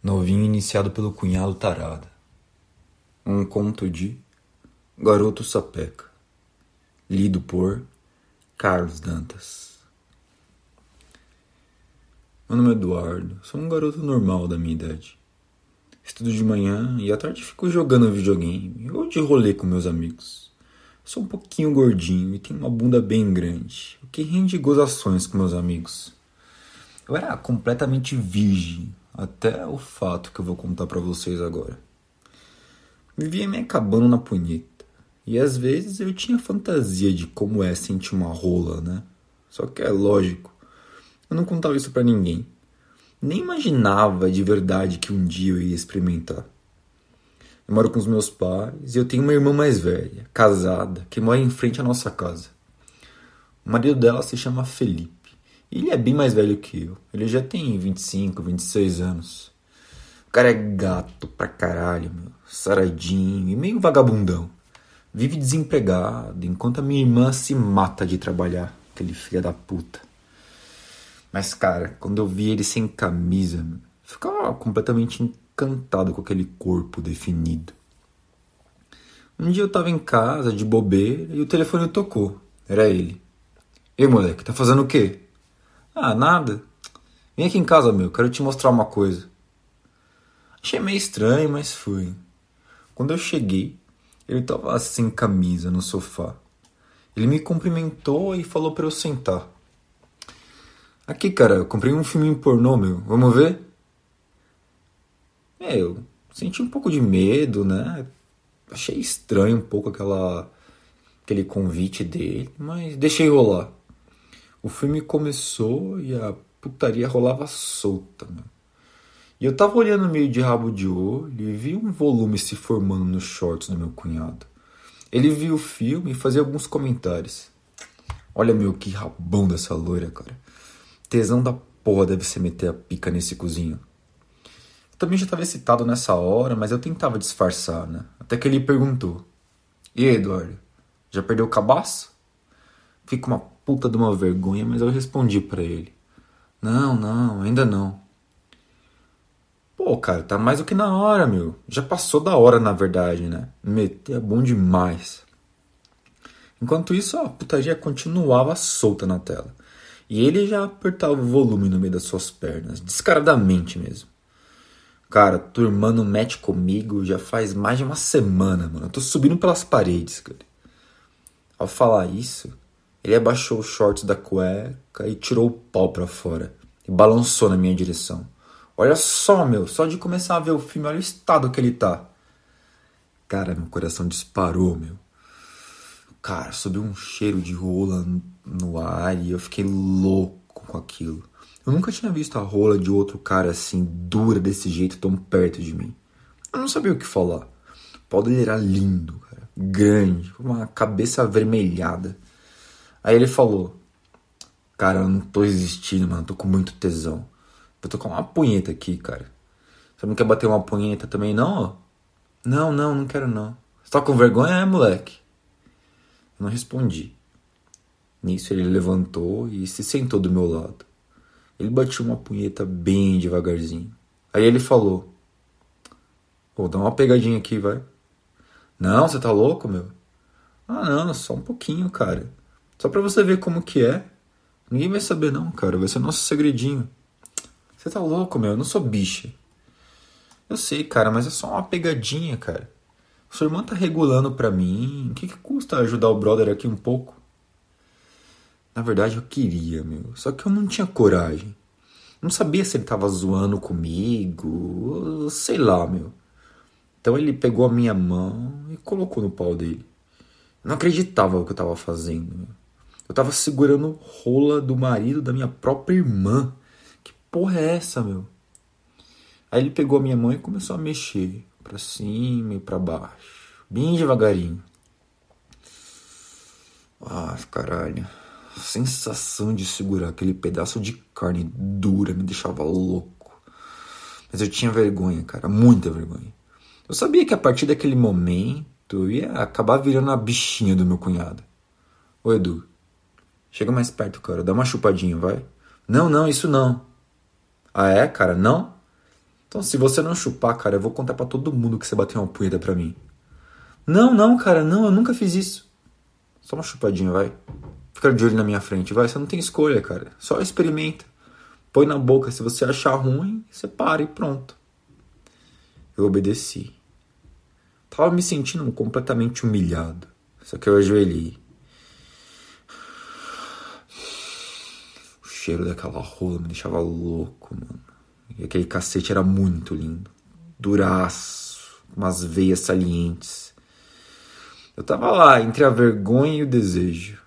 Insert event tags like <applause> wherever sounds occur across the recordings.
Novinho iniciado pelo cunhado tarada. Um conto de Garoto Sapeca. Lido por Carlos Dantas. Meu nome é Eduardo, sou um garoto normal da minha idade. Estudo de manhã e à tarde fico jogando videogame ou de rolê com meus amigos. Sou um pouquinho gordinho e tenho uma bunda bem grande, o que rende gozações com meus amigos. Eu era completamente virgem, até o fato que eu vou contar para vocês agora. Vivia me acabando na punheta. E às vezes eu tinha fantasia de como é sentir uma rola, né? Só que é lógico, eu não contava isso para ninguém. Nem imaginava de verdade que um dia eu ia experimentar. Eu moro com os meus pais e eu tenho uma irmã mais velha, casada, que mora em frente à nossa casa. O marido dela se chama Felipe. Ele é bem mais velho que eu. Ele já tem 25, 26 anos. O cara é gato pra caralho, meu. Saradinho e meio vagabundão. Vive desempregado enquanto a minha irmã se mata de trabalhar. Aquele filho da puta. Mas, cara, quando eu vi ele sem camisa, meu, ficava completamente encantado com aquele corpo definido. Um dia eu tava em casa, de bobeira, e o telefone tocou. Era ele. Ei, moleque, tá fazendo o quê? Ah, nada. Vem aqui em casa, meu, quero te mostrar uma coisa. Achei meio estranho, mas fui. Quando eu cheguei, ele estava sem camisa no sofá. Ele me cumprimentou e falou para eu sentar. Aqui, cara, eu comprei um filme pornô, meu. Vamos ver? É, eu senti um pouco de medo, né? Achei estranho um pouco aquela aquele convite dele, mas deixei rolar. O filme começou e a putaria rolava solta, meu. E eu tava olhando meio de rabo de olho e vi um volume se formando nos shorts do meu cunhado. Ele viu o filme e fazia alguns comentários. Olha, meu, que rabão dessa loira, cara. Tesão da porra deve ser meter a pica nesse cozinho. Eu também já tava excitado nessa hora, mas eu tentava disfarçar, né? Até que ele perguntou: E aí, Eduardo, já perdeu o cabaço? Fica uma puta de uma vergonha, mas eu respondi para ele: Não, não, ainda não. Pô, cara, tá mais do que na hora, meu. Já passou da hora, na verdade, né? Meter é bom demais. Enquanto isso, a putaria continuava solta na tela. E ele já apertava o volume no meio das suas pernas, descaradamente mesmo. Cara, tua irmã não mete comigo já faz mais de uma semana, mano. Eu tô subindo pelas paredes, cara. Ao falar isso, ele abaixou os shorts da cueca e tirou o pau pra fora e balançou na minha direção. Olha só, meu, só de começar a ver o filme, olha o estado que ele tá. Cara, meu coração disparou, meu. Cara, subiu um cheiro de rola no ar e eu fiquei louco com aquilo. Eu nunca tinha visto a rola de outro cara assim, dura desse jeito, tão perto de mim. Eu não sabia o que falar. O pau dele era lindo, cara. Grande, com uma cabeça avermelhada. Aí ele falou: Cara, eu não tô existindo, mano. Tô com muito tesão. Vou tocar uma punheta aqui, cara. Você não quer bater uma punheta também, não? Não, não, não quero não. Você tá com vergonha, é, moleque? Eu não respondi. Nisso ele levantou e se sentou do meu lado. Ele bateu uma punheta bem devagarzinho. Aí ele falou: Vou dar uma pegadinha aqui, vai. Não, você tá louco, meu? Ah, não, só um pouquinho, cara. Só pra você ver como que é. Ninguém vai saber não, cara. Vai ser nosso segredinho. Você tá louco, meu? Eu não sou bicha. Eu sei, cara, mas é só uma pegadinha, cara. Sua irmã tá regulando pra mim. O que, que custa ajudar o brother aqui um pouco? Na verdade, eu queria, meu. Só que eu não tinha coragem. Não sabia se ele tava zoando comigo. Sei lá, meu. Então ele pegou a minha mão e colocou no pau dele. Não acreditava o que eu tava fazendo, meu. Eu tava segurando rola do marido da minha própria irmã. Que porra é essa, meu? Aí ele pegou a minha mão e começou a mexer para cima e para baixo, bem devagarinho. Ah, caralho. A sensação de segurar aquele pedaço de carne dura me deixava louco. Mas eu tinha vergonha, cara, muita vergonha. Eu sabia que a partir daquele momento eu ia acabar virando a bichinha do meu cunhado. Ô Edu, Chega mais perto, cara. Dá uma chupadinha, vai. Não, não, isso não. Ah, é, cara? Não? Então, se você não chupar, cara, eu vou contar para todo mundo que você bateu uma punheta pra mim. Não, não, cara, não, eu nunca fiz isso. Só uma chupadinha, vai. Fica de olho na minha frente, vai. Você não tem escolha, cara. Só experimenta. Põe na boca. Se você achar ruim, você para e pronto. Eu obedeci. Tava me sentindo completamente humilhado. Só que eu ajoelhei. Cheiro daquela rola me deixava louco, mano. E aquele cacete era muito lindo. Duraço, umas veias salientes. Eu tava lá, entre a vergonha e o desejo.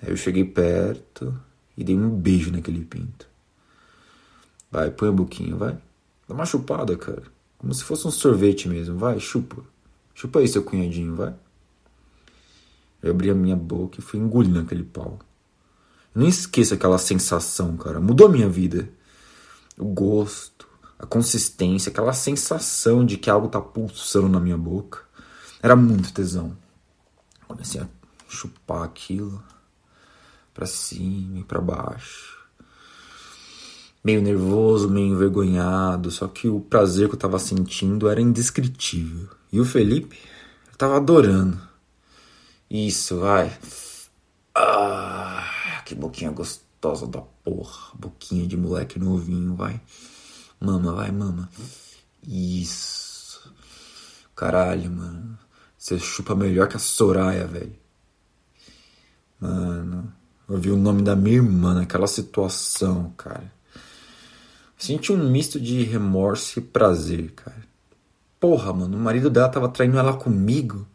Aí eu cheguei perto e dei um beijo naquele pinto. Vai, põe a boquinha, vai. Dá uma chupada, cara. Como se fosse um sorvete mesmo. Vai, chupa. Chupa aí, seu cunhadinho, vai. Eu abri a minha boca e fui engolindo aquele pau. Não esqueça aquela sensação, cara. Mudou a minha vida o gosto, a consistência, aquela sensação de que algo tá pulsando na minha boca. Era muito tesão. Comecei a chupar aquilo para cima e para baixo. Meio nervoso, meio envergonhado, só que o prazer que eu tava sentindo era indescritível. E o Felipe eu tava adorando. Isso, vai. Ah, que boquinha gostosa da porra. Boquinha de moleque novinho, vai. Mama, vai, mama. Isso. Caralho, mano. Você chupa melhor que a Soraya, velho. Mano, eu vi o nome da minha irmã naquela situação, cara. Senti um misto de remorso e prazer, cara. Porra, mano, o marido dela tava traindo ela comigo.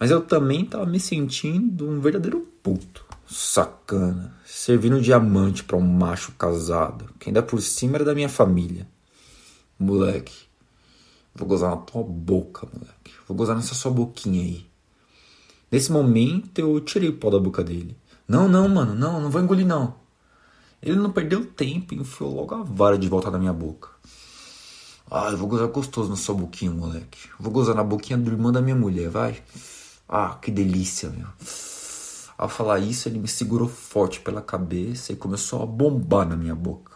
Mas eu também tava me sentindo um verdadeiro puto. Sacana. Servindo diamante para um macho casado, que ainda por cima era da minha família. Moleque, vou gozar na tua boca, moleque. Vou gozar nessa sua boquinha aí. Nesse momento eu tirei o pau da boca dele. Não, não, mano, não, não vou engolir não. Ele não perdeu tempo e enfiou logo a vara de volta na minha boca. Ah, eu vou gozar gostoso na sua boquinha, moleque. Vou gozar na boquinha do irmão da minha mulher, vai. Ah, que delícia, meu. Ao falar isso, ele me segurou forte pela cabeça e começou a bombar na minha boca.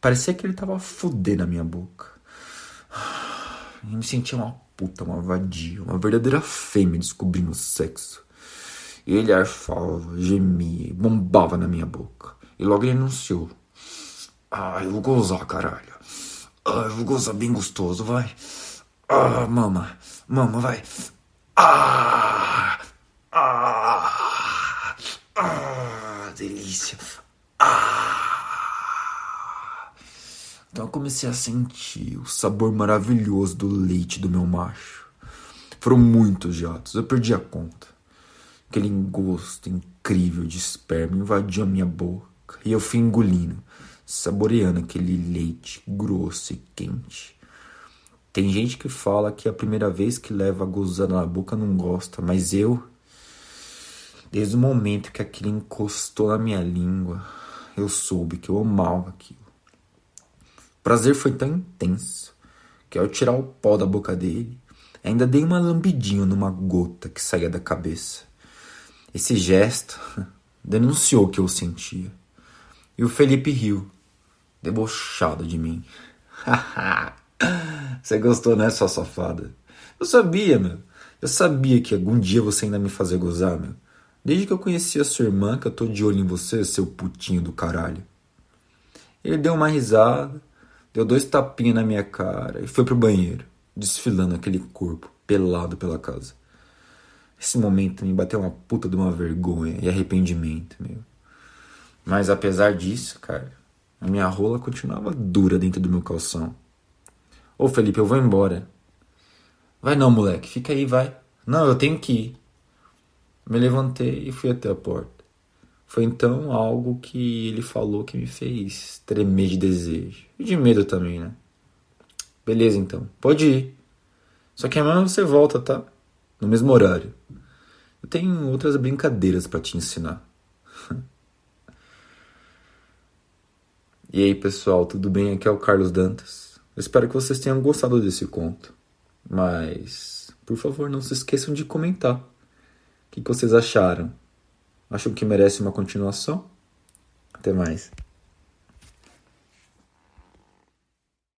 Parecia que ele tava a fuder na minha boca. <sighs> Eu me sentia uma puta, uma vadia, uma verdadeira fêmea descobrindo o sexo. E ele arfava, gemia, bombava na minha boca. E logo ele anunciou: Ah, eu vou gozar, caralho. Ah, eu vou gozar bem gostoso, vai. Ah, mama, mama, vai. Ah, ah. Ah, delícia. Ah. Então eu comecei a sentir o sabor maravilhoso do leite do meu macho. Foram muitos jatos, eu perdi a conta. Aquele gosto incrível de esperma invadiu a minha boca e eu fui engolindo, saboreando aquele leite grosso e quente. Tem gente que fala que a primeira vez que leva a gozada na boca não gosta, mas eu Desde o momento que aquilo encostou na minha língua, eu soube que eu amava aquilo. O prazer foi tão intenso que ao tirar o pó da boca dele, ainda dei uma lambidinha numa gota que saía da cabeça. Esse gesto <laughs> denunciou o que eu sentia. E o Felipe riu, debochado de mim. <laughs> você gostou, né, sua safada? Eu sabia, meu. Eu sabia que algum dia você ainda me fazer gozar, meu. Desde que eu conheci a sua irmã, que eu tô de olho em você, seu putinho do caralho. Ele deu uma risada, deu dois tapinhos na minha cara e foi pro banheiro, desfilando aquele corpo pelado pela casa. Esse momento me bateu uma puta de uma vergonha e arrependimento, meu. Mas apesar disso, cara, a minha rola continuava dura dentro do meu calção. Ô Felipe, eu vou embora. Vai não, moleque, fica aí, vai. Não, eu tenho que ir. Me levantei e fui até a porta. Foi então algo que ele falou que me fez tremer de desejo. E de medo também, né? Beleza então, pode ir. Só que amanhã você volta, tá? No mesmo horário. Eu tenho outras brincadeiras para te ensinar. <laughs> e aí, pessoal, tudo bem? Aqui é o Carlos Dantas. Eu espero que vocês tenham gostado desse conto. Mas, por favor, não se esqueçam de comentar que, que vocês acharam? Acham que merece uma continuação? Até mais.